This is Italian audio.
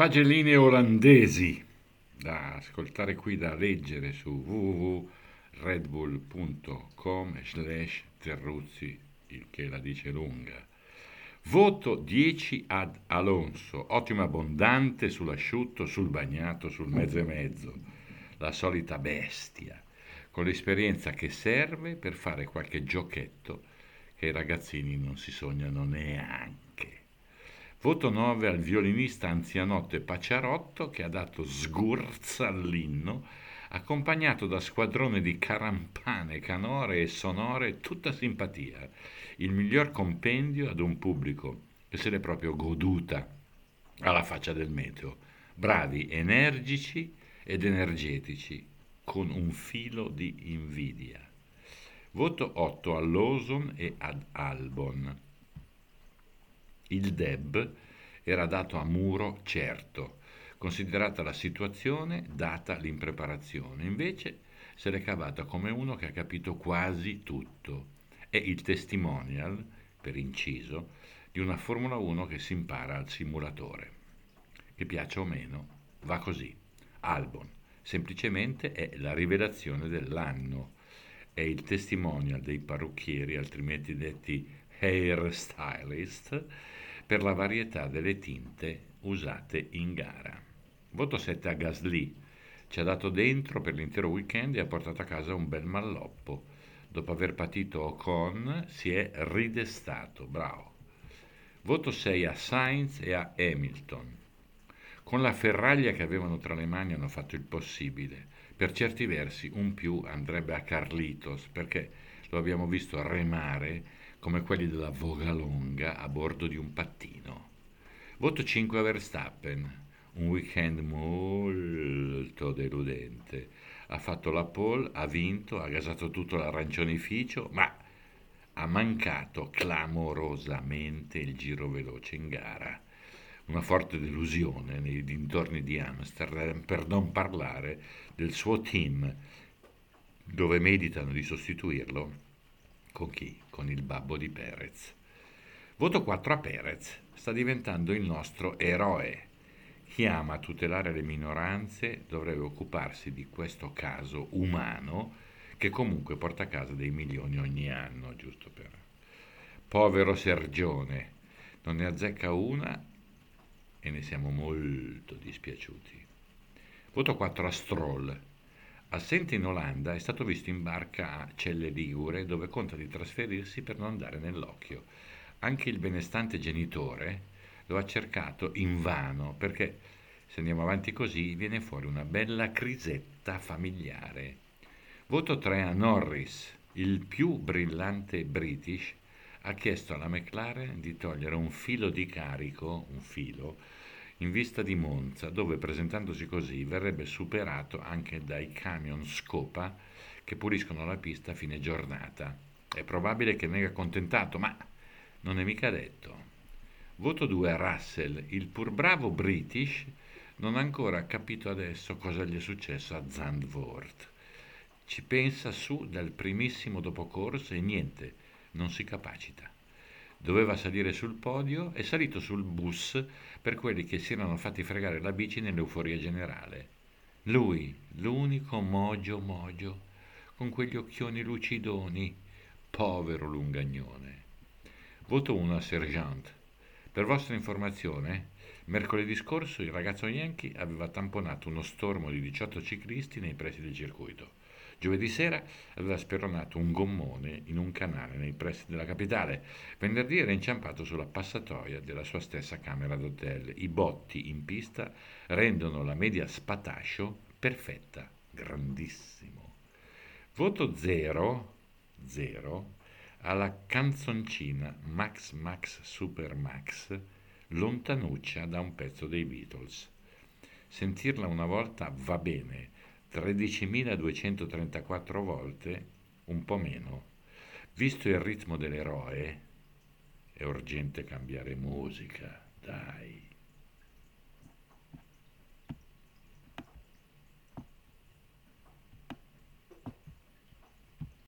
Pagelline olandesi da ascoltare qui, da leggere su www.redbull.com slash Terruzzi, il che la dice lunga. Voto 10 ad Alonso, ottimo abbondante sull'asciutto, sul bagnato, sul mezzo e mezzo, la solita bestia, con l'esperienza che serve per fare qualche giochetto che i ragazzini non si sognano neanche. Voto 9 al violinista anzianotto Paciarotto che ha dato sgurza all'inno, accompagnato da squadrone di carampane, canore e sonore, tutta simpatia. Il miglior compendio ad un pubblico che se l'è proprio goduta alla faccia del meteo. Bravi, energici ed energetici, con un filo di invidia. Voto 8 all'Oson e ad Albon il DEB era dato a muro certo, considerata la situazione, data l'impreparazione. Invece se l'è cavata come uno che ha capito quasi tutto. È il testimonial, per inciso, di una Formula 1 che si impara al simulatore. Che piaccia o meno, va così. Albon, semplicemente è la rivelazione dell'anno. È il testimonial dei parrucchieri, altrimenti detti hairstylist, per la varietà delle tinte usate in gara. Voto 7 a Gasly. Ci ha dato dentro per l'intero weekend e ha portato a casa un bel malloppo. Dopo aver patito Ocon si è ridestato. Bravo. Voto 6 a Sainz e a Hamilton. Con la ferraglia che avevano tra le mani hanno fatto il possibile. Per certi versi un più andrebbe a Carlitos perché lo abbiamo visto remare come quelli della Vogalonga a bordo di un pattino. Voto 5 a Verstappen, un weekend molto deludente. Ha fatto la pole, ha vinto, ha gasato tutto l'arancionificio, ma ha mancato clamorosamente il giro veloce in gara. Una forte delusione nei dintorni di Amsterdam, per non parlare del suo team, dove meditano di sostituirlo con chi? Con il babbo di Perez. Voto 4 a Perez. Sta diventando il nostro eroe. Chi ama tutelare le minoranze dovrebbe occuparsi di questo caso umano che comunque porta a casa dei milioni ogni anno, giusto per... Povero Sergione, non ne azzecca una e ne siamo molto dispiaciuti. Voto 4 a Stroll. Assente in Olanda, è stato visto in barca a Celle Ligure dove conta di trasferirsi per non andare nell'occhio. Anche il benestante genitore lo ha cercato invano perché se andiamo avanti così viene fuori una bella crisetta familiare. Voto 3 a Norris, il più brillante British, ha chiesto alla McLaren di togliere un filo di carico, un filo, in vista di Monza, dove presentandosi così verrebbe superato anche dai camion Scopa che puliscono la pista a fine giornata. È probabile che venga accontentato, ma non è mica detto. Voto 2 a Russell, il pur bravo British non ha ancora capito adesso cosa gli è successo a Zandvoort. Ci pensa su dal primissimo dopocorso e niente, non si capacita. Doveva salire sul podio, è salito sul bus per quelli che si erano fatti fregare la bici nell'euforia generale. Lui, l'unico mogio mogio, con quegli occhioni lucidoni, povero lungagnone. Voto 1 a Sergeant. Per vostra informazione, mercoledì scorso il ragazzo Yankee aveva tamponato uno stormo di 18 ciclisti nei pressi del circuito. Giovedì sera aveva speronato un gommone in un canale nei pressi della capitale. Venerdì era inciampato sulla passatoia della sua stessa camera d'hotel. I botti in pista rendono la media spatascio perfetta, grandissimo. Voto 0, 0 alla canzoncina Max Max Super Max, lontanuccia da un pezzo dei Beatles. Sentirla una volta va bene, 13.234 volte, un po' meno. Visto il ritmo dell'eroe, è urgente cambiare musica, dai.